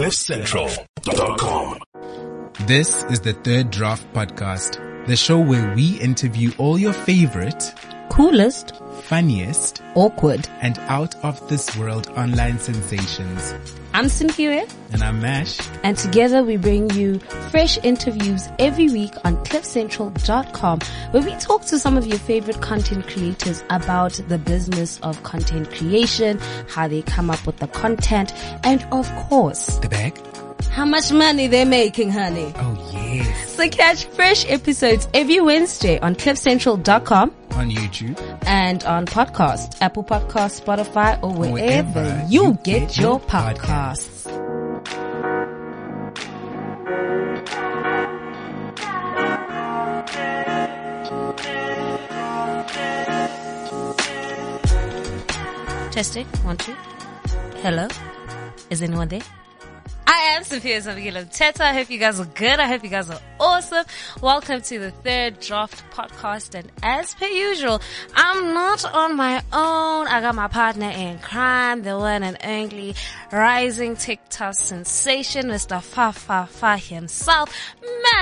CliffCentral.com. This is the Third Draft Podcast, the show where we interview all your favorite, coolest, funniest, awkward. and out of this world online sensations. I'm Simphiwe, And I'm Mash. and together we bring you fresh interviews every week on cliffcentral.com where we talk to some of your favorite content creators about the business of content creation, how they come up with the content, and of course, The bag? How much money they're making, honey. Oh yes. So catch fresh episodes every Wednesday on cliffcentral.com On YouTube. and on podcast, Apple Podcast, Spotify, or wherever, Wherever you, you get, get your your podcasts. Testing, one, two. Hello? Is anyone there? I am Sophia Zavigila Teta. I hope you guys are good. I hope you guys are awesome. Welcome to the third draft podcast. And as per usual, I'm not on my own. I got my partner in crime, the one and only rising TikTok sensation, Mr. Fa Fa Fa himself, Mash.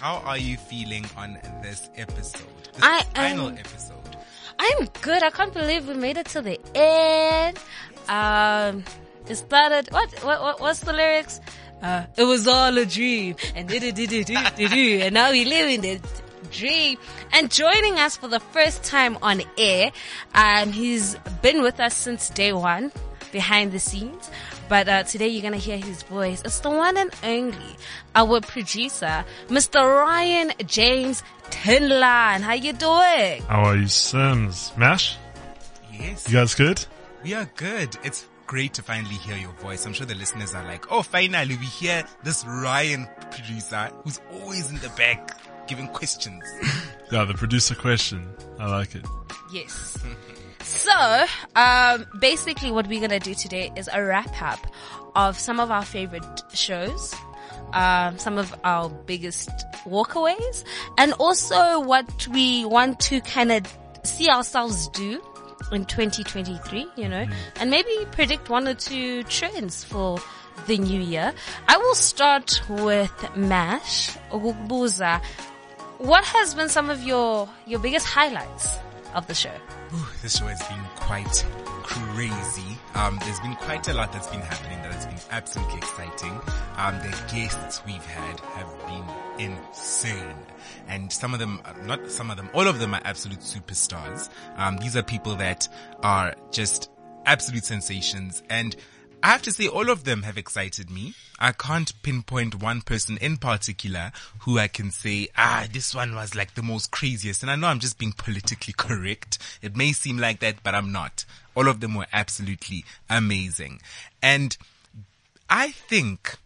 How are you feeling on this episode? This I final am- episode. I'm good. I can't believe we made it to the end. Um, it started. What? What? what what's the lyrics? Uh, it was all a dream, and did it, did it, did it, did and now we live in the dream. And joining us for the first time on air, um, he's been with us since day one, behind the scenes. But uh, today you're gonna hear his voice. It's the one and only our producer, Mr. Ryan James Tinline. How you doing? How are you, Sims? Mash? Yes. You guys good? We are good. It's great to finally hear your voice. I'm sure the listeners are like, oh, finally we hear this Ryan producer who's always in the back giving questions. Yeah, the producer question. I like it. Yes. So, um, basically what we're gonna do today is a wrap up of some of our favorite shows, um, some of our biggest walkaways, and also what we want to kind of see ourselves do in 2023, you know, hmm. and maybe predict one or two trends for the new year. I will start with MASH. Ukubuza, What has been some of your, your biggest highlights of the show? Ooh, this show has been quite crazy. Um, there's been quite a lot that's been happening that has been absolutely exciting. Um, the guests we've had have been insane. And some of them, uh, not some of them, all of them are absolute superstars. Um, these are people that are just absolute sensations and I have to say all of them have excited me. I can't pinpoint one person in particular who I can say, ah, this one was like the most craziest. And I know I'm just being politically correct. It may seem like that, but I'm not. All of them were absolutely amazing. And I think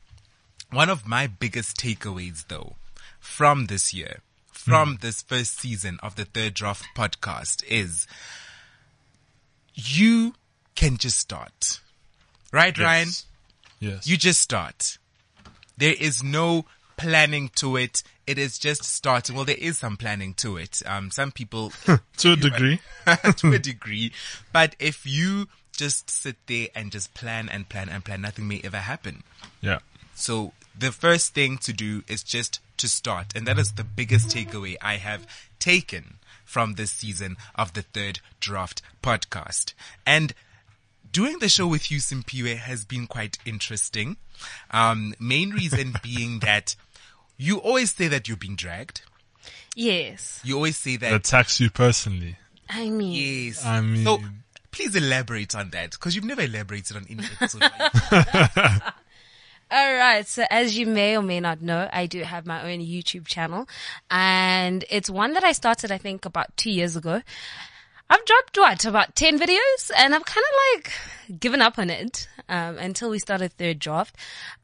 one of my biggest takeaways though from this year, from this first season of the third draft podcast is you can just start. Right, Ryan? Yes. Yes. You just start. There is no planning to it. It is just starting. Well, there is some planning to it. Um, some people, to a degree. to a degree, but if you just sit there and just plan and plan and plan, nothing may ever happen. Yeah. So the first thing to do is just to start. And that is the biggest takeaway I have taken from this season of the third draft podcast. And doing the show with you, Simphiwe, has been quite interesting. Um, main reason being that you always say that you're being dragged. Yes. You always say that. Attacks you personally. I mean, yes. I mean- so please elaborate on that because you've never elaborated on any episode. All right. So as you may or may not know, I do have my own YouTube channel and it's one that I started, I think about two years ago. I've dropped what about 10 videos and I've kind of like given up on it, um, until we started third draft.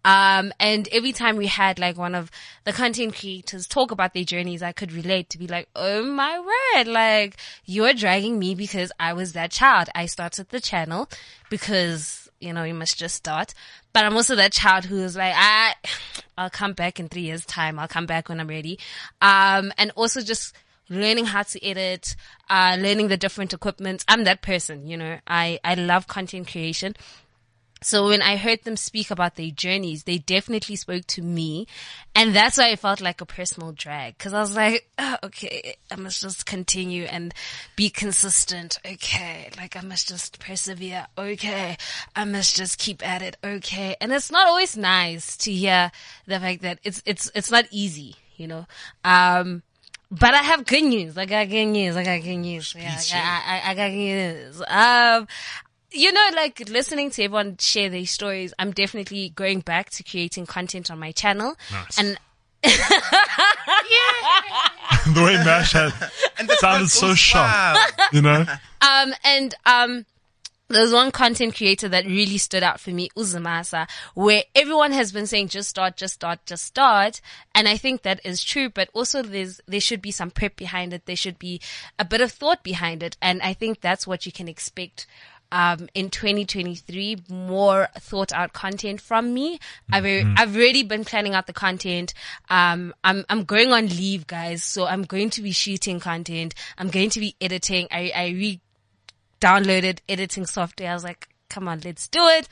Um, and every time we had like one of the content creators talk about their journeys, I could relate to be like, Oh my word, like you're dragging me because I was that child. I started the channel because you know, you must just start. But I'm also that child who's like, I, I'll come back in three years time. I'll come back when I'm ready. Um, and also just learning how to edit, uh, learning the different equipment. I'm that person, you know, I, I love content creation. So when I heard them speak about their journeys, they definitely spoke to me. And that's why it felt like a personal drag. Cause I was like, oh, okay, I must just continue and be consistent. Okay. Like I must just persevere. Okay. I must just keep at it. Okay. And it's not always nice to hear the fact that it's, it's, it's not easy, you know? Um, but I have good news. I got good news. I got good news. Yeah, I, got- I, I got good news. Um, you know, like listening to everyone share their stories, I'm definitely going back to creating content on my channel. Nice. And the way Mash had And sounded so goes shocked. You know? Um, and, um, there's one content creator that really stood out for me, Uzumasa, where everyone has been saying just start, just start, just start. And I think that is true, but also there's, there should be some prep behind it. There should be a bit of thought behind it. And I think that's what you can expect. Um, in 2023, more thought out content from me. I've, Mm-hmm. I've already been planning out the content. Um, I'm, I'm going on leave, guys. So I'm going to be shooting content. I'm going to be editing. I, I re downloaded editing software. I was like, come on, let's do it.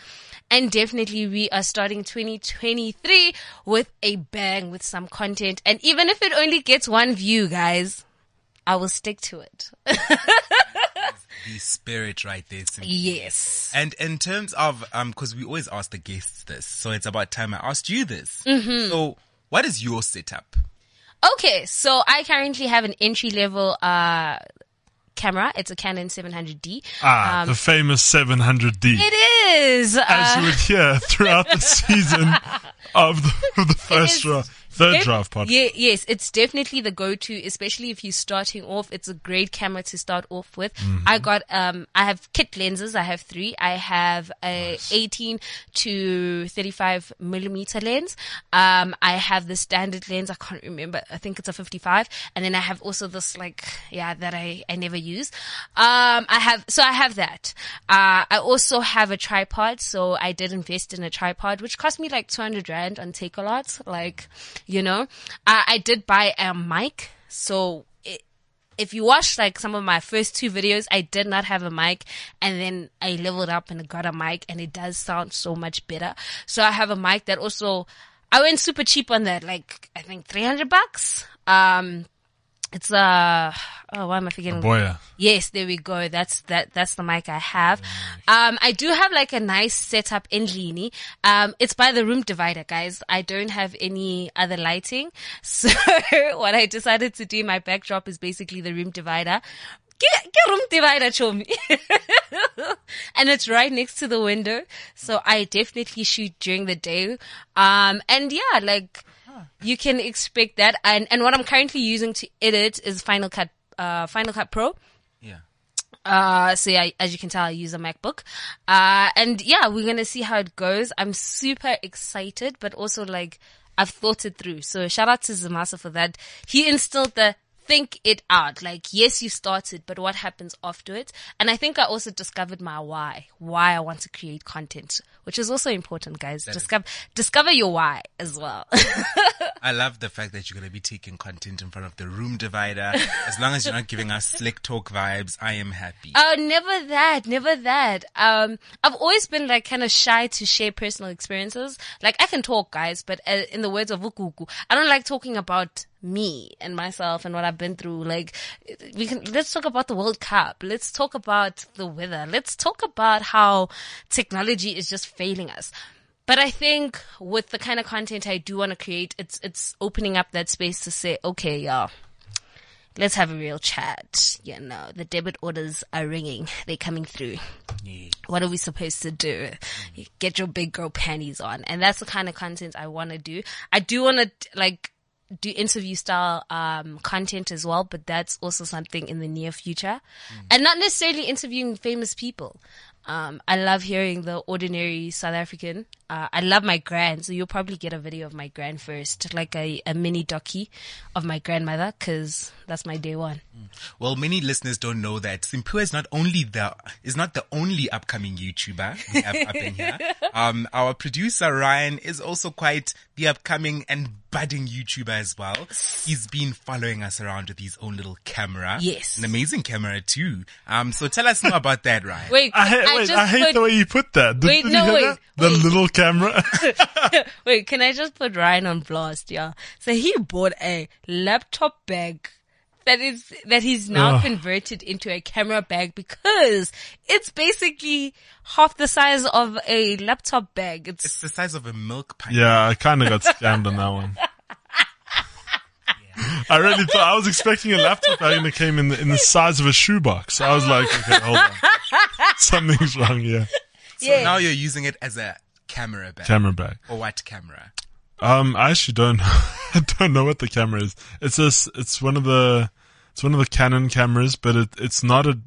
And definitely we are starting 2023 with a bang with some content. And even if it only gets one view, guys, I will stick to it. The spirit right there. Simply. yes. And in terms of, um, cause we always ask the guests this, so it's about time I asked you this. Mm-hmm. So what is your setup? Okay. So I currently have an entry level, uh, camera. It's a Canon 700D. Ah, Um, the famous 700D. It is. As uh, you would hear throughout the season of the, of the first draft, third Def- draft podcast. Yeah, yes, it's definitely the go-to, especially if you're starting off. It's a great camera to start off with. Mm-hmm. I got, um, I have kit lenses. I have three. I have a 18 to 35 millimeter lens. Um, I have the standard lens. I can't remember. I think it's a 55. And then I have also this like, yeah, that I, I never use. Um, I have, so I have that. Uh, I also have a tripod. So I did invest in a tripod, which cost me like 200 rand on Takealot. Like, you know, uh, I did buy a mic. So if you watch like some of my first two videos, I did not have a mic and then I leveled up and got a mic and it does sound so much better. So I have a mic that also, I went super cheap on that, like I think 300 bucks. Um, it's uh oh why am I forgetting? Boya. Yes, there we go. That's that. That's the mic I have. Um, I do have like a nice setup in Lini. Um, it's by the room divider, guys. I don't have any other lighting, so what I decided to do, my backdrop is basically the room divider. Get, get room divider, Chomi. and it's right next to the window. So I definitely shoot during the day. Um, and yeah, like, you can expect that. And, and what I'm currently using to edit is Final Cut, uh, Final Cut Pro. Yeah. Uh, so yeah, as you can tell, I use a MacBook. Uh, and yeah, we're going to see how it goes. I'm super excited, but also like, I've thought it through. So shout out to Zamasa for that. He instilled the think it out. Like, yes, you started, but what happens after it? And I think I also discovered my why, why I want to create content, which is also important, guys. Discover, discover your why as well. I love the fact that you're going to be taking content in front of the room divider. As long as you're not giving us slick talk vibes, I am happy. Oh, never that, never that. Um, I've always been like kind of shy to share personal experiences. Like I can talk, guys, but uh, in the words of Vukuku, I don't like talking about me and myself and what I've been through. Like we can, let's talk about the World Cup. Let's talk about the weather. Let's talk about how technology is just failing us. But I think with the kind of content I do want to create, it's, it's opening up that space to say, okay, y'all, let's have a real chat. You know, the debit orders are ringing. They're coming through. Yeah. What are we supposed to do? Get your big girl panties on. And that's the kind of content I want to do. I do want to like do interview style um content as well, but that's also something in the near future. And not necessarily interviewing famous people. Um, I love hearing the ordinary South African uh, I love my grand, so you'll probably get a video of my grand first, like a, a mini docu of my grandmother, cause that's my day one. Well, many listeners don't know that Simphiwe is not only the is not the only upcoming YouTuber we have up in here. Um, our producer Ryan is also quite the upcoming and budding YouTuber as well. He's been following us around with his own little camera. Yes. an amazing camera too. Um, so tell us more about that, Ryan. Wait, I, hate, I wait, just I hate put, the way you put that. Did, Wait, did no, wait, that? The wait. little camera. Wait, can I just put Ryan on blast? Yeah. So he bought a laptop bag that is, that he's now Ugh. converted into a camera bag because it's basically half the size of a laptop bag. It's, It's the size of a milk pint. yeah, I kind of got scammed on that one. I really thought I was expecting a laptop bag and it came in the, in the size of a shoebox. I was like, okay, hold on, something's wrong. Yeah, So Yeah. now you're using it as a camera bag. camera bag. or what camera? Um, I actually don't, I don't know what the camera is. It's just, it's one of the, it's one of the Canon cameras, but it, it's not a,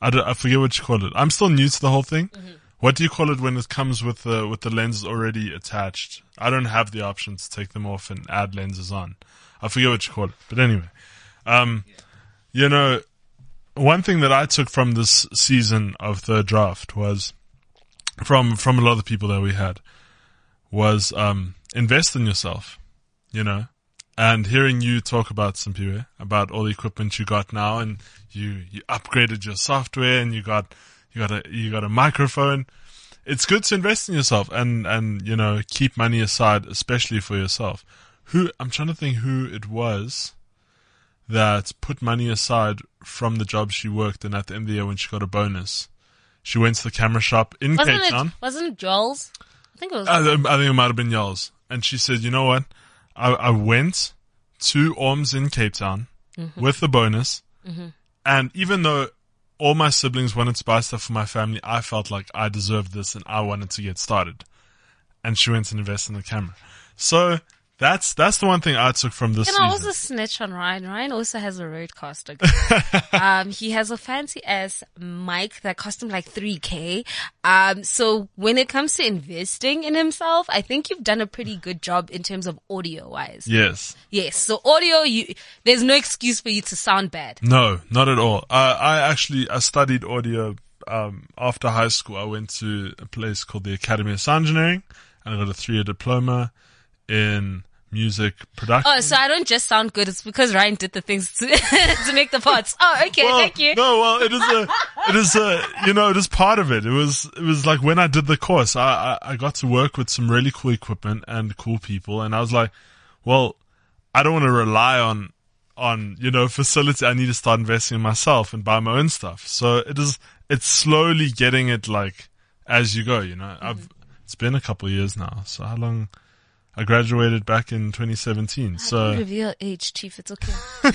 I, don't, I forget what you call it. I'm still new to the whole thing. What do you call it when it comes with the, with the lenses already attached? I don't have the option to take them off and add lenses on. I forget what you call it. But anyway, um, you know, one thing that I took from this season of the draft was from, from a lot of the people that we had was um, invest in yourself, you know. And hearing you talk about Simphiwe, about all the equipment you got now, and you you upgraded your software, and you got you got a you got a microphone. It's good to invest in yourself and and you know keep money aside, especially for yourself. Who I'm trying to think who it was that put money aside from the job she worked in at the end of the year when she got a bonus. She went to the camera shop in wasn't Cape Town. it, wasn't it Joel's? I think it was. I, I think it might have been Joel's. And she said, you know what? I, I went to Orms in Cape Town mm-hmm. with the bonus. Mm-hmm. And even though all my siblings wanted to buy stuff for my family, I felt like I deserved this and I wanted to get started. And she went and invested in the camera. So that's, that's the one thing I took from this Can I also snitch on Ryan? Ryan also has a RODECaster. um, he has a fancy ass mic that cost him like 3k. Um, so when it comes to investing in himself, I think you've done a pretty good job in terms of audio wise. yes. Yes. So audio, you, there's no excuse for you to sound bad. No, not at all. I, I actually, I studied audio, um, after high school. I went to a place called the Academy of Sound Engineering and I got a three year diploma in music production. Oh, so I don't just sound good. It's because Ryan did the things to, to make the parts. Oh, okay. well, thank you. No, well, it is a, it is a, you know, it is part of it. It was, it was like when I did the course, I, I, I got to work with some really cool equipment and cool people. And I was like, well, I don't want to rely on, on, you know, facility. I need to start investing in myself and buy my own stuff. So it is, it's slowly getting it like as you go, you know, I've, it's been a couple of years now. So how long? I graduated back in 2017. So. Reveal age, chief. It's okay.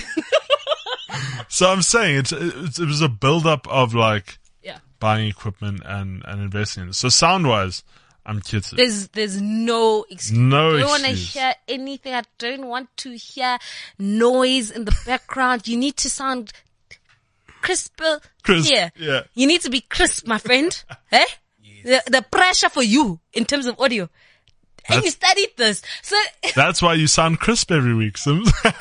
So I'm saying it's, it's it was a build up of like Yeah. buying equipment and and investing in it. So sound wise, I'm kitted. There's there's no excuse. No I don't want to hear anything. I don't want to hear noise in the background. You need to sound crisp. Crisp, Here. yeah. You need to be crisp, my friend. eh? The, the pressure for you in terms of audio. And you studied this. So, That's why you sound crisp every week, Sims. and,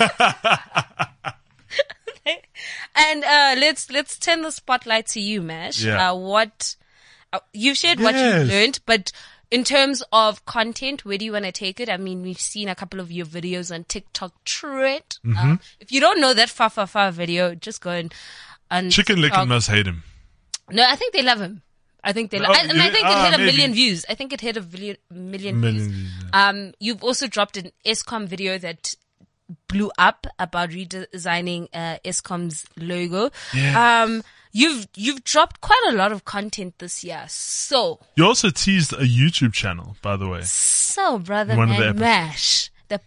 uh, let's, let's turn the spotlight to you, Mash. Yeah. Uh, what, uh, you've shared what you've learned, but in terms of content, where do you want to take it? I mean, we've seen a couple of your videos on TikTok trend. Mm-hmm. Uh, if you don't know that fa fa fa video, just go and, and Chicken Licken TikTok. must hate him. No, I think they love him. I think they love, Oh, and, and I yeah, think it ah, hit a maybe. million views. I think it hit a million, million, Million views. views, Um, you've also dropped an Eskom video that blew up about redesigning uh, Eskom's logo. Yeah. Um, you've you've dropped quite a lot of content this year. So You also teased a YouTube channel, by the way. so brother One of the man mash the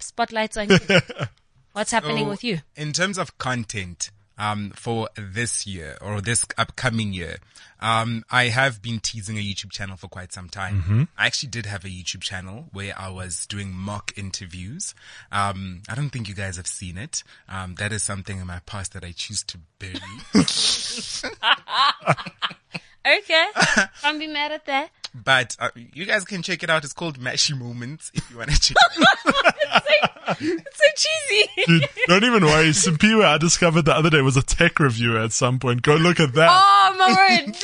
spotlights on you. What's happening So, with you? In terms of content, um, for this year or this upcoming year, um, I have been teasing a YouTube channel for quite some time. I actually did have a YouTube channel where I was doing mock interviews. Um, I don't think you guys have seen it. Um, that is something in my past that I choose to bury. Okay, can't be mad at that. but uh, you guys can check it out. It's called Mashy Moments if you want to check. it out. It's so cheesy. Dude, don't even worry. Simphiwe, I discovered the other day, was a tech reviewer at some point. Go look at that. Oh my word,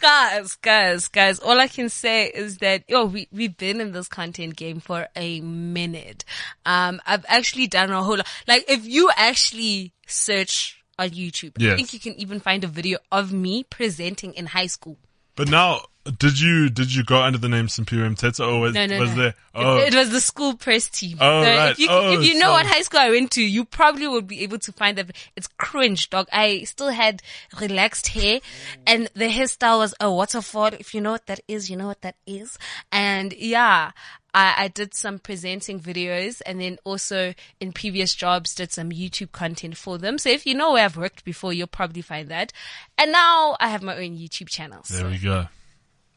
guys, guys, guys, guys. All I can say is that yo, we we've been in this content game for a minute. Um, I've actually done a whole lot. Like, if you actually search on YouTube, I think you can even find a video of me presenting in high school. But now, did you did you go under the name Simphiwe Mteta or was, No, no, was no. there? Oh, It, it was the school press team. Oh, so right. If you, Oh, if you know what high school I went to, you probably would be able to find that. It's cringe, dog. I still had relaxed hair and the hairstyle was a waterfall. If you know what that is, you know what that is. And yeah, I, I did some presenting videos and then also in previous jobs did some YouTube content for them. So if you know where I've worked before, you'll probably find that. And now I have my own YouTube channel. So. there we go.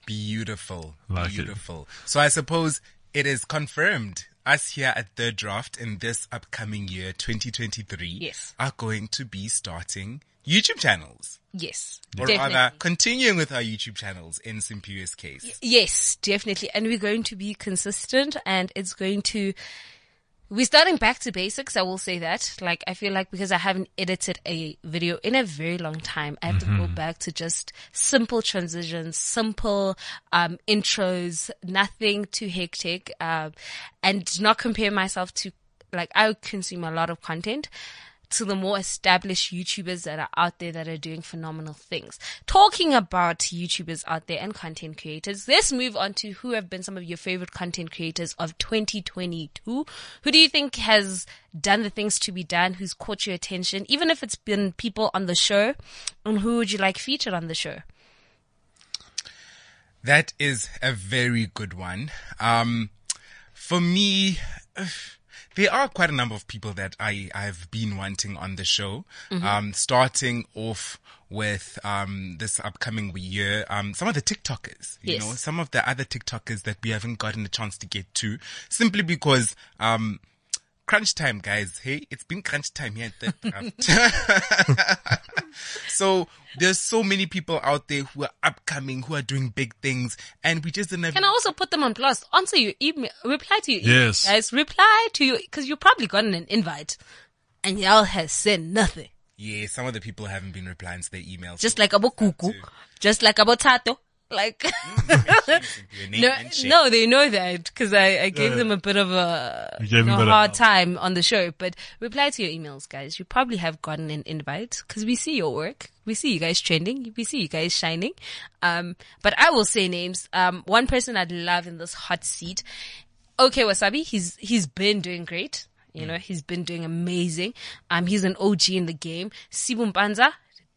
Beautiful. Like it. beautiful. So I suppose it is confirmed. Us here at Third Draft in this upcoming year, 2023, Yes. are going to be starting YouTube channels. Yes, Or definitely. rather, continuing with our YouTube channels in Simphiwe's case. Yes, definitely. And we're going to be consistent and it's going to, we're starting back to basics. I will say that. Like, I feel like because I haven't edited a video in a very long time, I have to go back to just simple transitions, simple, um, intros, nothing too hectic, um, and not compare myself to, like, I consume a lot of content to the more established YouTubers that are out there that are doing phenomenal things. Talking about YouTubers out there and content creators, let's move on to who have been some of your favorite content creators of 2022. Who do you think has done the things to be done? Who's caught your attention? Even if it's been people on the show, and who would you like featured on the show? That is a very good one. Um, for me, there are quite a number of people that I, I've been wanting on the show. Um, starting off with, um, this upcoming year, um, some of the TikTokers, you Yes. know, some of the other TikTokers that we haven't gotten a chance to get to simply because, um, crunch time, guys. Hey, it's been crunch time here at the draft. so there's so many people out there who are upcoming, who are doing big things, and we just didn't have Can I also put them on blast? Answer your email, reply to your email. Yes. Guys, reply to you cause you probably gotten an invite and y'all has said nothing. Yeah, some of the people haven't been replying to their emails. Just like about Kuku, just like about Tato. Like, no, no, they know that because I, I gave Yeah. them a bit of a, You gave you know, a bit of- hard time on the show. But reply to your emails, guys. You probably have gotten an invite because we see your work. We see you guys trending. We see you guys shining. Um, but I will say names. Um, one person I'd love in this hot seat. Okay, Wasabi. He's, he's been doing great. You know, he's been doing amazing. Um, he's an OG in the game. Sibu Mpanza,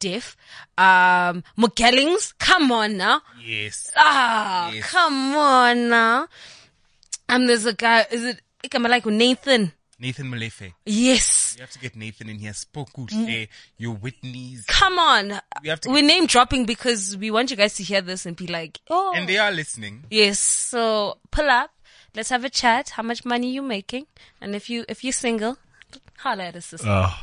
Def. Um, Mugellings, come on now. Yes. Ah, Yes. come on now. And there's a guy, is it, I'm like Nathan? Nathan Molefe. Yes. You have to get Nathan in here. Spoku, mm. your Whitneys. Come on. We have to We're name dropping because we want you guys to hear this and be like, oh. And they are listening. yes. So pull up. Let's have a chat. How much money you making? And if you, if you're single, holla at us. sister. Oh,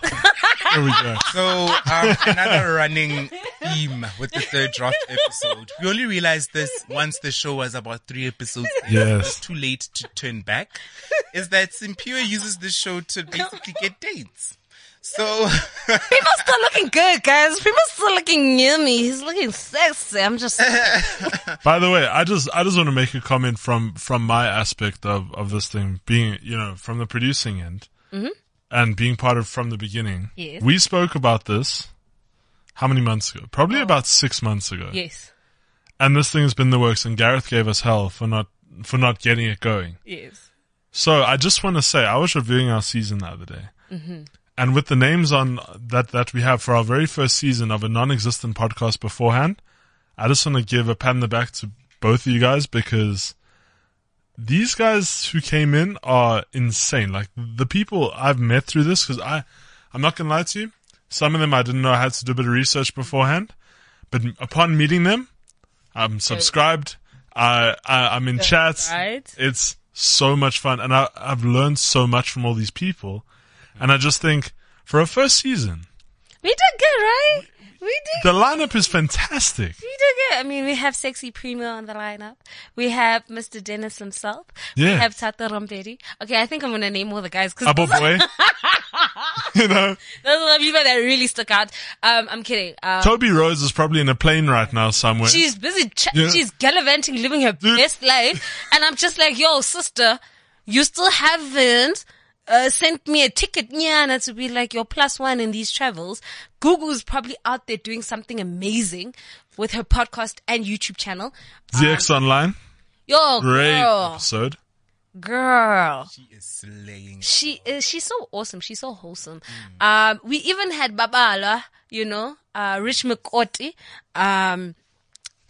there we go. So, um, another running theme with the third draft episode. We only realized this once the show was about three episodes in. Yes. It's too late to turn back. Is that Simphiwe uses this show to basically get dates. So, People still looking good, guys. People still looking yummy. He's looking sexy. I'm just, By the way, I just I just want to make a comment from from my aspect of of this thing being you know from the producing end and being part of from the beginning. Yes. We spoke about this how many months ago? Probably about six months ago. yes. And this thing has been the works, and Gareth gave us hell for not for not getting it going. Yes. So I just want to say I was reviewing our season the other day, mm-hmm. and with the names on that that we have for our very first season of a non-existent podcast beforehand, I just want to give a pat on the back to both of you guys because these guys who came in are insane. Like the people I've met through this, because I, I'm not gonna lie to you, some of them I didn't know I had to do a bit of research beforehand, but upon meeting them, I'm subscribed. I, I I'm in chats. right. It's so much fun, and I, I've learned so much from all these people. And I just think for a first season, We did good, right? We did the lineup is fantastic. We did I mean, we have Sexy Premier on the lineup. We have Mr. Dennis himself. Yeah. We have Tata Rompedi. Okay, I think I'm going to name all the guys because Abo boy. you know, those are the people that really stuck out. Um, I'm kidding. Um, Toby Rose is probably in a plane right now somewhere. She's busy. Ch- Yeah. She's gallivanting, living her Dude. best life, and I'm just like, yo, sister, you still haven't uh, sent me a ticket, Nyana, to be like your plus one in these travels. Gugu's probably out there doing something amazing with her podcast and YouTube channel. ZX Online. Yo, Great girl, episode. girl. She is slaying. She is, she's so awesome. She's so wholesome. Um, we even had Babala, you know, uh, Rich McCourty. Um,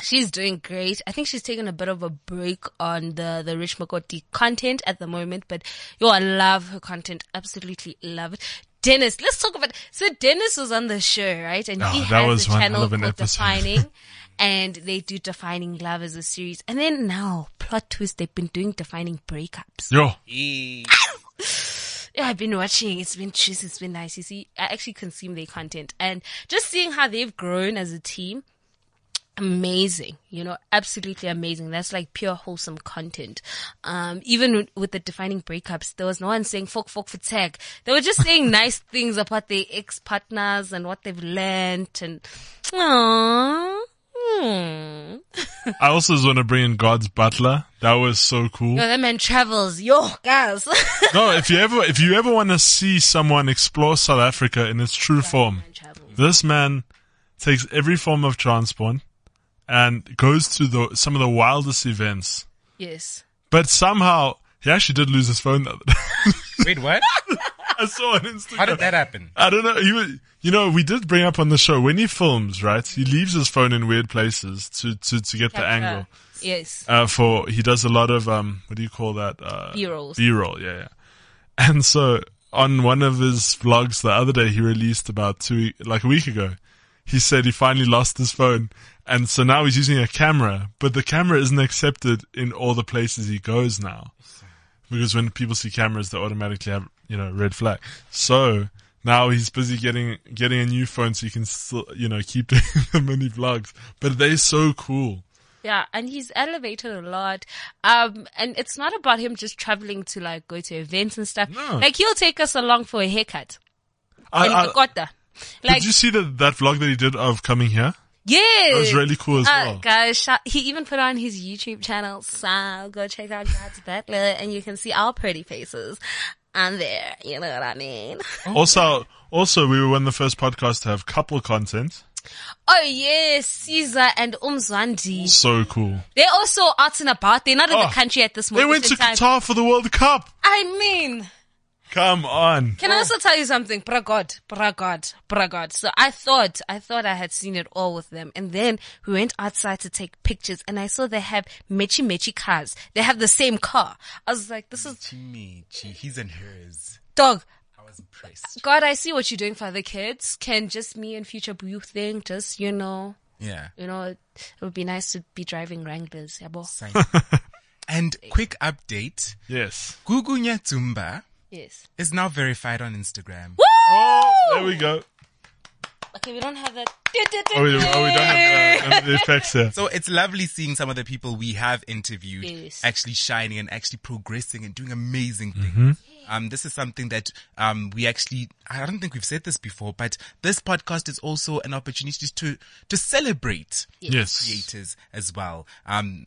she's doing great. I think she's taking a bit of a break on the, the Rich McCourty content at the moment, but yo, I love her content. Absolutely love it. Dennis, let's talk about, so Dennis was on the show, right? And Oh, he has a channel hell of an called episode. Defining. and they do Defining Love as a series. And then now, plot twist, they've been doing Defining Breakups. Yo. Yeah, I've been watching. It's been just, it's been nice. You see, I actually consume their content and just seeing how they've grown as a team. Amazing, you know, absolutely amazing. That's like pure wholesome content. Um, even with- with the defining breakups, there was no one saying fuck, fuck for tech They were just saying nice things about their ex partners and what they've learned and, aww. Hmm. I also just want to bring in God's Butler. That was so cool. That man travels. Yo, guys. No, if you ever, if you ever want to see someone explore South Africa in its true form, Man this man takes every form of transport and goes to the, some of the wildest events. Yes. But somehow, he actually did lose his phone the other day. Wait, what? I saw on Instagram. How did that happen? I don't know. He was, you know, we did bring up on the show when he films, right? He leaves his phone in weird places to, to, to get the angle. Yes. Uh, for, he does a lot of, um, what do you call that? Uh, B-rolls. B-roll, yeah, yeah. And so on one of his vlogs the other day, he released about two, like a week ago, he said he finally lost his phone. And so now he's using a camera, but the camera isn't accepted in all the places he goes now. Because when people see cameras, they automatically have, you know, red flag. So now he's busy getting, getting a new phone so he can still, you know, keep doing the mini vlogs. But they're so cool. Yeah, and he's elevated a lot. Um, and it's not about him just traveling to like go to events and stuff. No. Like he'll take us along for a haircut. I, I, got that. Like, did you see that, that vlog that he did of coming here? Yeah. That was really cool as Uh, well. guys, he even put on his YouTube channel, so go check out God's Butler and you can see our pretty faces on there. You know what I mean? Also, also, we were one of the first podcasts to have couple content. Oh yes, Caesar and Umzwandi. So cool. They're also out and about. They're not in Oh, the country at this moment. They went to time. Qatar for the World Cup. I mean, Come on. Can I also tell you something? Bragod, bragod, bragod. So I thought, I thought I had seen it all with them. And then we went outside to take pictures and I saw they have mechi mechi cars. They have the same car. I was like, this is Me, gee, he's and hers. dog. I was impressed. God, I see what you're doing for the kids. Can just me and future Boo thing, just, you know, Yeah. you know, it, it would be nice to be driving Wranglers. yabo. Sign. and quick update. Yes. Gugu Nyatumba Yes. is now verified on Instagram. Woo! Oh, there we go. Okay, we don't have that. Oh, we, oh, we don't have the, the effects here. So it's lovely seeing some of the people we have interviewed Yes. actually shining and actually progressing and doing amazing things. Um, this is something that um, we actually, I don't think we've said this before, but this podcast is also an opportunity to, to celebrate Yes. creators as well. Um,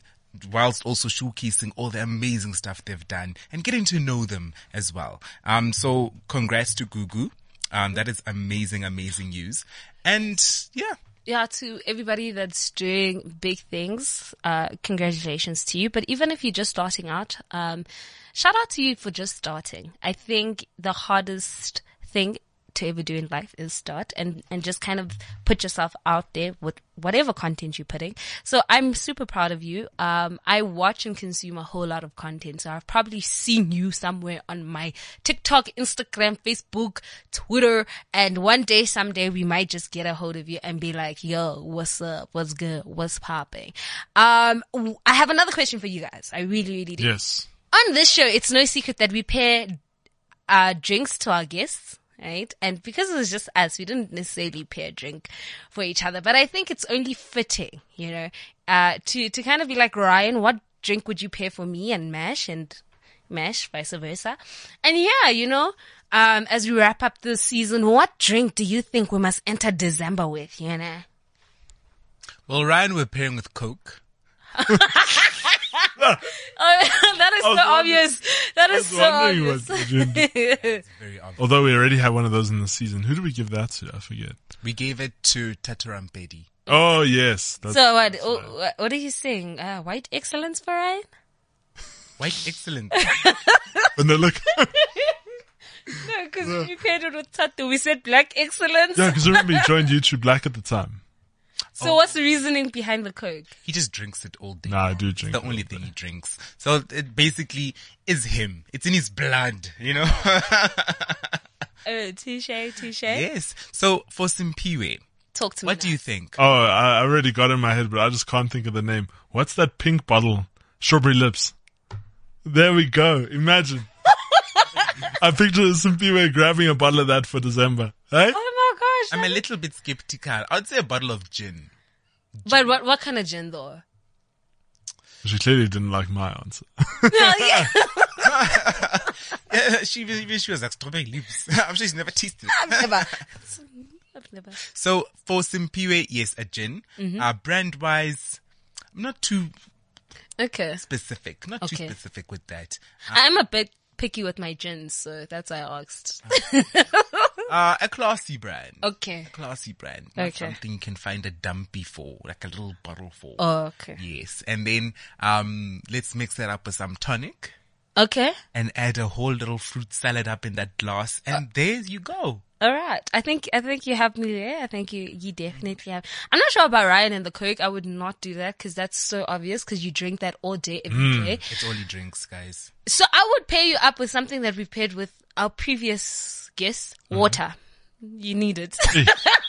whilst also showcasing all the amazing stuff they've done and getting to know them as well. Um, so congrats to Gugu. Um, that is amazing, amazing news. And yeah, yeah, to everybody that's doing big things, uh, congratulations to you. But even if you're just starting out, um, shout out to you for just starting. I think the hardest thing to ever do in life is start and, and just kind of put yourself out there with whatever content you're putting. So I'm super proud of you. Um, I watch and consume a whole lot of content. So I've probably seen you somewhere on my TikTok, Instagram, Facebook, Twitter. And one day, someday we might just get a hold of you and be like, yo, what's up? What's good? What's popping? Um, I have another question for you guys. I really, really do Yes. on this show, it's no secret that we pair uh, drinks to our guests. Right? And because it was just us, we didn't necessarily pair a drink for each other. But I think it's only fitting, you know, uh, to, to kind of be like, Ryan, what drink would you pair for me and Mash and Mash, vice versa? And yeah, you know, um, as we wrap up this season, what drink do you think we must enter December with, you know? Well, Ryan, we're pairing with Coke. Oh, that is so obvious. That I is was so obvious. what you did. Very obvious. Although we already had one of those in the season. Who did we give that to? I forget. We gave it to Tataram Bedi. Oh yes. That's, So what? oh, what- What are you saying? Uh, white excellence for Ryan? White excellence. and they look. No, because we paired it with Tatu. We said black excellence. yeah, because remember he joined YouTube Black at the time. So oh. what's the reasoning behind the Coke? he just drinks it all day. Nah, I do drink. the only thing he drinks. So it basically is him. It's in his blood, you know? Oh, touche, touche. yes. So for Simphiwe, Talk to me. what do you think? Oh, I I already got it in my head, but I just can't think of the name. What's that pink bottle? Strawberry lips. There we go. Imagine. I picture Simphiwe grabbing a bottle of that for December. Hey? Oh, My gosh. I'm a little bit skeptical. I'd say a bottle of gin. but what what kind of gin though? She clearly didn't like my answer. No, yeah. Yeah, she, even she was like, strawberry lips. I'm sure she's never tasted it. I've never. I've never. So for Simphiwe, yes, a gin. Mm-hmm. Uh, brand wise, I'm not too Okay. specific. Not too Okay. specific with that. I'm a bit picky with my gins, so that's why I asked. Uh, a classy brand. Okay. Classy brand. Not Okay. something you can find a dumpy for, like a little bottle for. Oh, okay. Yes. And then, um, let's mix that up with some tonic Okay. and add a whole little fruit salad up in that glass. And there you go. All right. I think I think you have me there. I think you you definitely have. I'm not sure about Ryan and the Coke. I would not do that because that's so obvious because you drink that all day every mm, day. It's all he drinks, guys. So I would pair you up with something that we paired with our previous guest, mm-hmm. water. You need it.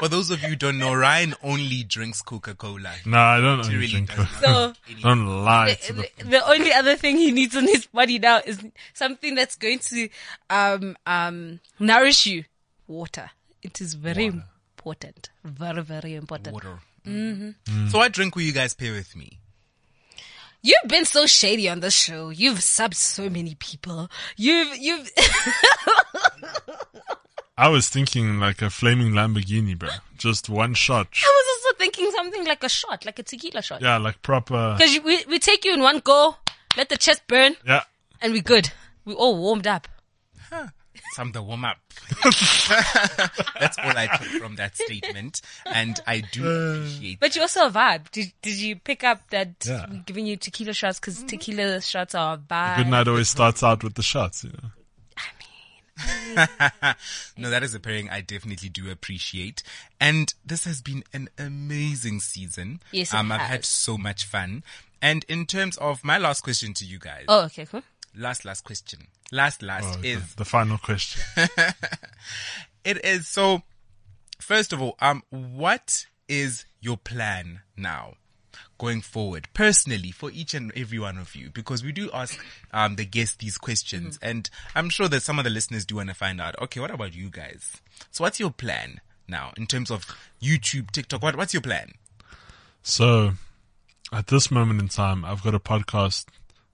For those of you who don't know, Ryan only drinks Coca-Cola. No, I don't He only really drink does Coke. so Don't lie to the. the, the only other thing he needs on his body now is something that's going to um um nourish you. Water. It is very important. Very very important. Water. Mm-hmm. So what drink will you guys pair with me? You've been so shady on the show. You've subbed so many people. You've you've I was thinking like a flaming Lamborghini, bro. Just one shot. I was also thinking something like a shot, like a tequila shot. Yeah, like proper. Because we we take you in one go, let the chest burn, Yeah. and we good. We all warmed up. Some the warm up. That's all I took from that statement, and I do appreciate. But you also a vibe. Did did you pick up that Yeah. we're giving you tequila shots because tequila shots are a vibe? Good night always starts out with the shots, you know. no, that is a pairing I definitely do appreciate, and this has been an amazing season. Yes, it um, I've has. had so much fun. And in terms of my last question to you guys, Oh, okay, cool. last last question, last last Oh, is the, the final question. It is so. First of all, um, what is your plan now, going forward, personally, for each and every one of you? Because we do ask um the guests these questions, and I'm sure that some of the listeners do want to find out. Okay, what about you guys? So, what's your plan now in terms of YouTube, TikTok? What What's your plan? So, at this moment in time, I've got a podcast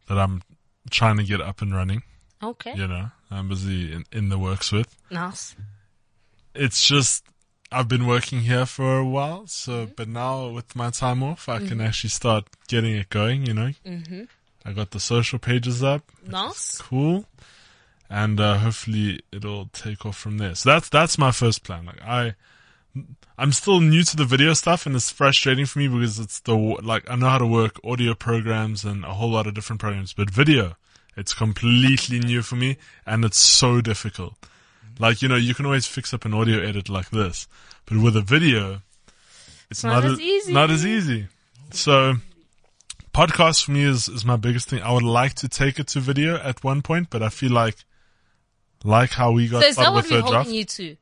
that I'm trying to get up and running. Okay. You know, I'm busy in, in the works with. Nice. It's just I've been working here for a while, so but now with my time off, I can actually start getting it going. You know, mm-hmm. I got the social pages up. Nice. cool and uh, hopefully it'll take off from there so that's that's my first plan like i i'm still new to the video stuff and it's frustrating for me because it's the like i know how to work audio programs and a whole lot of different programs but video it's completely new for me and it's so difficult like you know you can always fix up an audio edit like this but with a video it's not not, as easy. not as easy so podcast for me is, is my biggest thing. I would like to take it to video at one point, but I feel like, like how we got So is that started what with we're holding you to?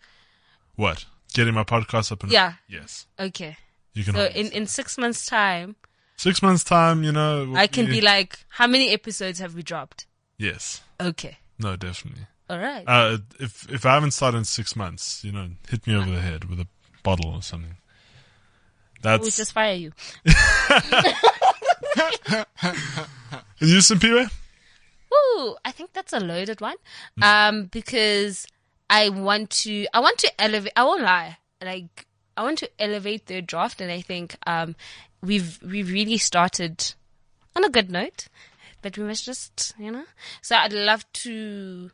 What? Getting my podcast up and Yeah. Yes. Okay. You can. So in, in six months time, six months time, you know. I can be like, how many episodes have we dropped? Yes. Okay. No, definitely. All right. Uh, if if I haven't started in six months, you know, hit me over the head with a bottle or something. we'll just fire you. and you Simphiwe? Ooh, I think that's a loaded one. Um, because I want to, I want to elevate, I won't lie. Like, I want to elevate the draft and I think, um, we've, we've really started on a good note, but we must just, you know, so I'd love to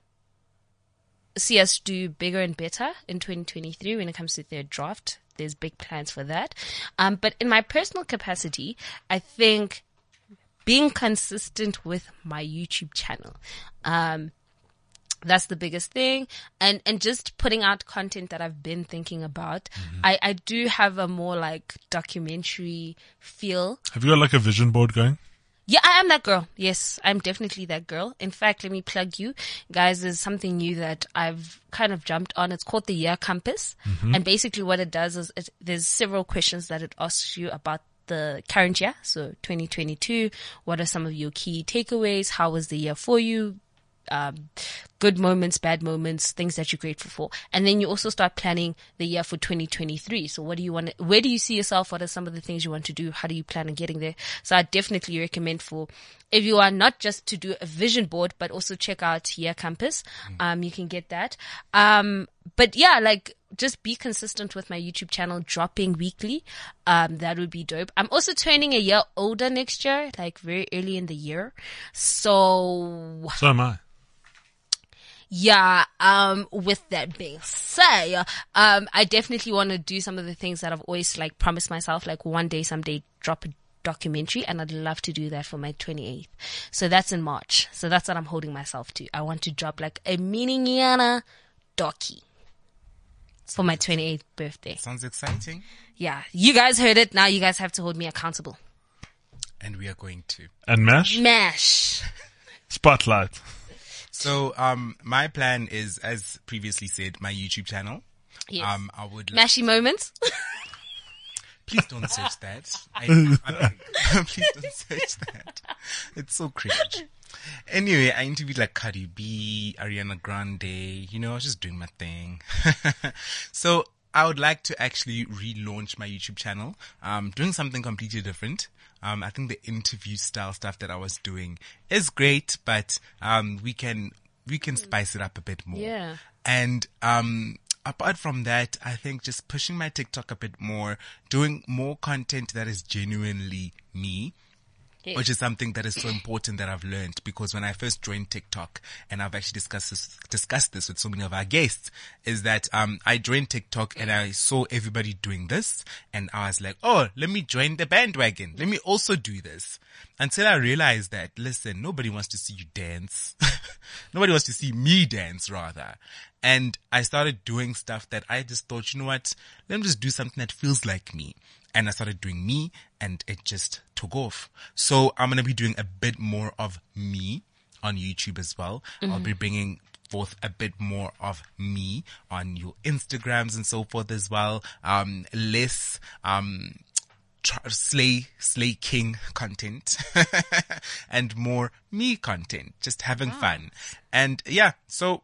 see us do bigger and better in 2023 when it comes to their draft. There's big plans for that. Um, but in my personal capacity, I think being consistent with my YouTube channel. Um, that's the biggest thing. And, and just putting out content that I've been thinking about. I, I do have a more like documentary feel. Have you got like a vision board going? Yeah, I am that girl. Yes, I'm definitely that girl. In fact, let me plug you guys. There's something new that I've kind of jumped on. It's called the Year Compass. Mm-hmm. And basically what it does is it, there's several questions that it asks you about the current year. So 2022. What are some of your key takeaways? How was the year for you? Um, good moments, bad moments, things that you're grateful for. And then you also start planning the year for 2023. So what do you want to, where do you see yourself? What are some of the things you want to do? How do you plan on getting there? So I definitely recommend for if you are not just to do a vision board, but also check out Year Compass. Um, you can get that. Um, but yeah, like just be consistent with my YouTube channel, dropping weekly. Um, that would be dope. I'm also turning a year older next year, like very early in the year. So So am I. yeah, um, with that being said, um, I definitely want to do some of the things that I've always like promised myself, like one day, someday drop a documentary and I'd love to do that for my 28th. So that's in March. So that's what I'm holding myself to. I want to drop like a mini docu for my 28th birthday. Sounds exciting. Yeah. You guys heard it. Now you guys have to hold me accountable. And we are going to. And Mash? Mash. Spotlight. So, um, my plan is, as previously said, my YouTube channel. Yes. Um, I would. Mashy moments. Please don't search that. I, I don't, please don't search that. It's so cringe. Anyway, I interviewed like Cardi B, Ariana Grande, you know, I was just doing my thing. so I would like to actually relaunch my YouTube channel, um, doing something completely different. Um, I think the interview style stuff that I was doing is great, but, um, we can, we can spice it up a bit more. Yeah. And um, apart from that, I think just pushing my TikTok a bit more, doing more content that is genuinely me. Yes. Which is something that is so important that I've learned because when I first joined TikTok and I've actually discussed this, discussed this with so many of our guests is that, um, I joined TikTok and I saw everybody doing this and I was like, oh, let me join the bandwagon. Let me also do this until I realized that, listen, nobody wants to see you dance. nobody wants to see me dance rather. And I started doing stuff that I just thought, you know what? Let me just do something that feels like me. And I started doing me and it just took off. So I'm going to be doing a bit more of me on YouTube as well. I'll be bringing forth a bit more of me on your Instagrams and so forth as well. Um, less, um, slay slay king content and more me content just having fun and yeah so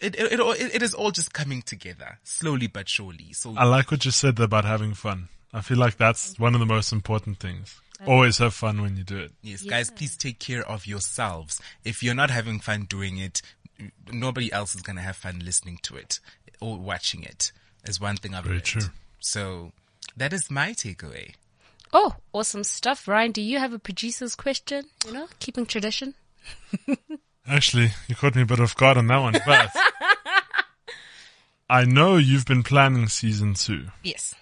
it, it it it it is all just coming together slowly but surely so I like what you said about having fun. I feel like that's one of the most important things. Always have fun when you do it. yes guys please take care of yourselves if you're not having fun doing it nobody else is going to have fun listening to it or watching it is one thing i've Very learned true. so that is my takeaway Oh, awesome stuff. Ryan, do you have a producer's question? You know, keeping tradition. Actually, you caught me a bit off guard on that one, but I know you've been planning season two. Yes.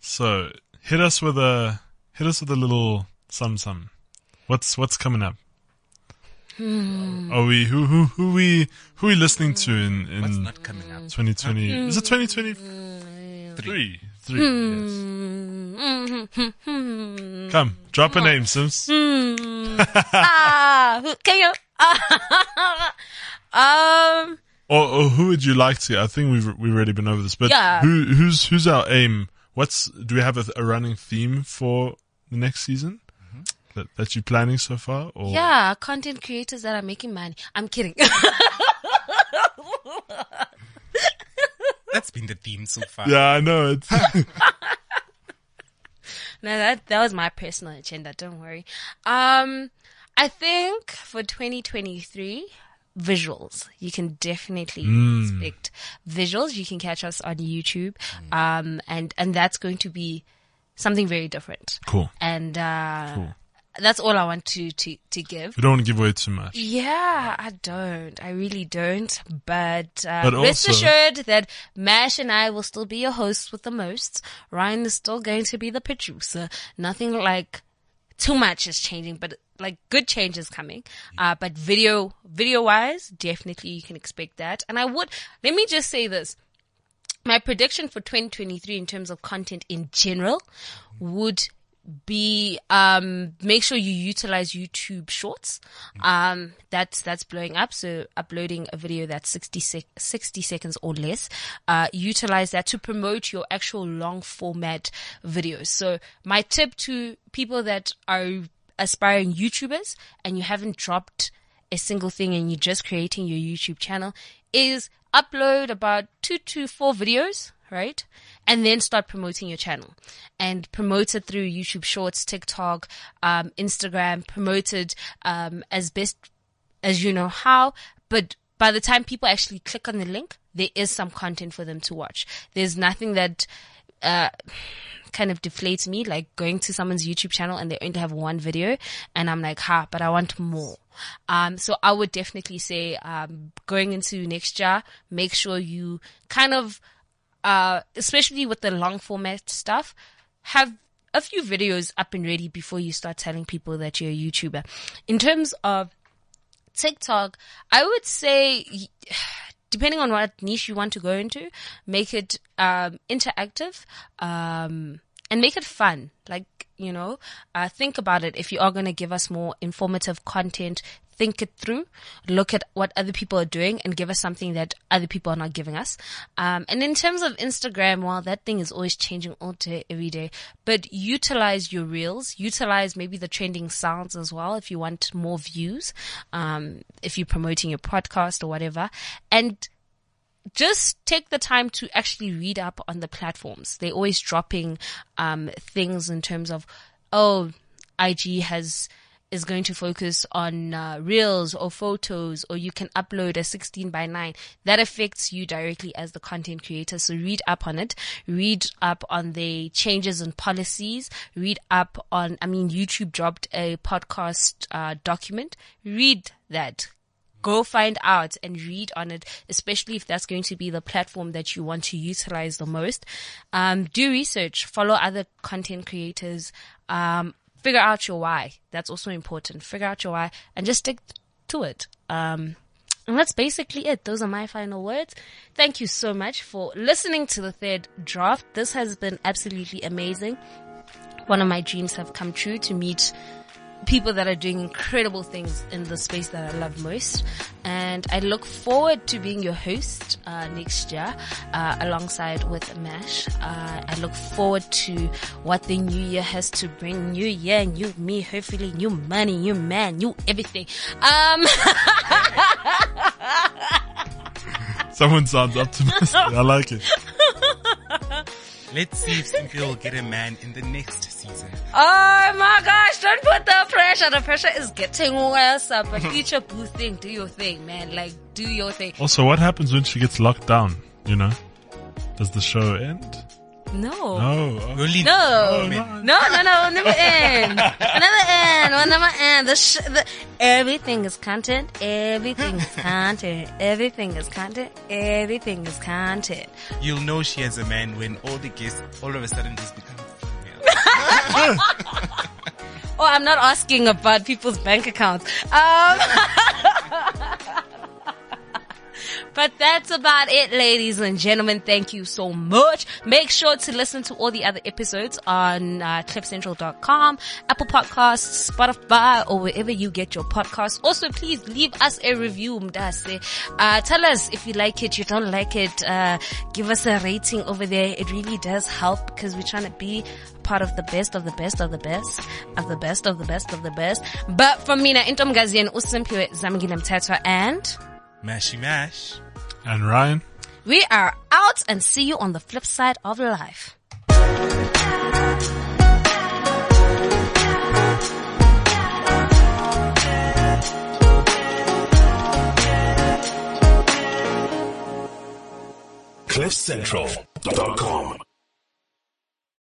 So hit us with a hit us with a little sum sum. What's what's coming up? Are we who who who we who we listening to in what's in not coming up 2020? Is it 2023? Three. Three. Yes. Come, drop a name, Sims. ah, who, can you? um, Or, or who would you like to? I think we've we've already been over this, but Yeah. who who's who's our aim? What's do we have a, a running theme for the next season that that you're planning so far? Or yeah, content creators that are making money. I'm kidding. That's been the theme so far. Yeah, I know. It's No, that that was my personal agenda. Don't worry. Um, I think for 2023, visuals. You can definitely expect visuals. You can catch us on YouTube, um, and and that's going to be something very different. cool. And uh, Cool. that's all I want to to to give. You don't want to give away too much. Yeah, I don't. I really don't. But, uh, But rest also- assured that Mash and I will still be your hosts with the most. Ryan is still going to be the producer. Nothing like too much is changing, but like good changes coming. Uh, but video, video wise, definitely you can expect that. And I would, let me just say this. My prediction for 2023 in terms of content in general would be um make sure you utilize YouTube Shorts. Um that's that's blowing up. So uploading a video that's 60 sec- 60 seconds or less. Uh utilize that to promote your actual long format videos. So my tip to people that are aspiring YouTubers and you haven't dropped a single thing and you're just creating your YouTube channel is upload about two to four videos, right? And then start promoting your channel and promote it through YouTube Shorts, TikTok, um, Instagram, promote it, um, as best as you know how. But by the time people actually click on the link, there is some content for them to watch. There's nothing that, uh, kind of deflates me, like going to someone's YouTube channel and they only have one video and I'm like, ha, but I want more. Um, so I would definitely say, um, going into next year, make sure you kind of, uh, especially with the long format stuff, have a few videos up and ready before you start telling people that you're a YouTuber. In terms of TikTok, I would say, depending on what niche you want to go into, make it um, interactive um, and make it fun. Like you know, uh, think about it. If you are going to give us more informative content, think it through, look at what other people are doing, and give us something that other people are not giving us. Um, and in terms of Instagram, well, that thing is always changing all day, every day. But utilize your reels, utilize maybe the trending sounds as well if you want more views. Um, if you're promoting your podcast or whatever, and just take the time to actually read up on the platforms. They're always dropping um, things in terms of, oh, IG has is going to focus on uh, reels or photos, or you can upload a 16 by 9. That affects you directly as the content creator. So read up on it. Read up on the changes in policies. Read up on, I mean, YouTube dropped a podcast uh, document. Read that go find out and read on it, especially if that's going to be the platform that you want to utilize the most. Um, do research, follow other content creators, um, figure out your why. That's also important. Figure out your why and just stick to it. Um, and that's basically it. Those are my final words. Thank you so much for listening to the third draft. This has been absolutely amazing. One of my dreams have come true to meet people that are doing incredible things in the space that I love most. And I look forward to being your host uh, next year uh, alongside with Mash. Uh, I look forward to what the new year has to bring. New year, new me, hopefully new money, new man, new everything. Um, Someone sounds optimistic. I like it. Let's see if Simphiwe will get a man in the next season. oh my gosh, don't put the pressure. The pressure is getting worse. Uh, but future boosting, do your thing, man. Like, do your thing. Also, what happens when she gets locked down? You know, does the show end? No. No. Only No, no, no, no, never end. Never end. Will never end. The, sh- the everything is content. Everything is content. Everything is content. Everything is content. You'll know she has a man when all the guests all of a sudden just become female. Oh, I'm not asking about people's bank accounts. Um, but that's about it, ladies and gentlemen. Thank you so much. Make sure to listen to all the other episodes on uh, cliffcentral.com, Apple Podcasts, Spotify, or wherever you get your podcasts. Also, please leave us a review, Mdase. Uh, tell us if you like it, you don't like it. Uh, give us a rating over there. It really does help because we're trying to be part of the best of the best of the best of the best of the best of the best. But from Mina, Intom Gazian, Usimphiwe Zamgina Mtetwa, and Mashy Mash. And Ryan. We are out and see you on the flip side of life. CliffCentral.com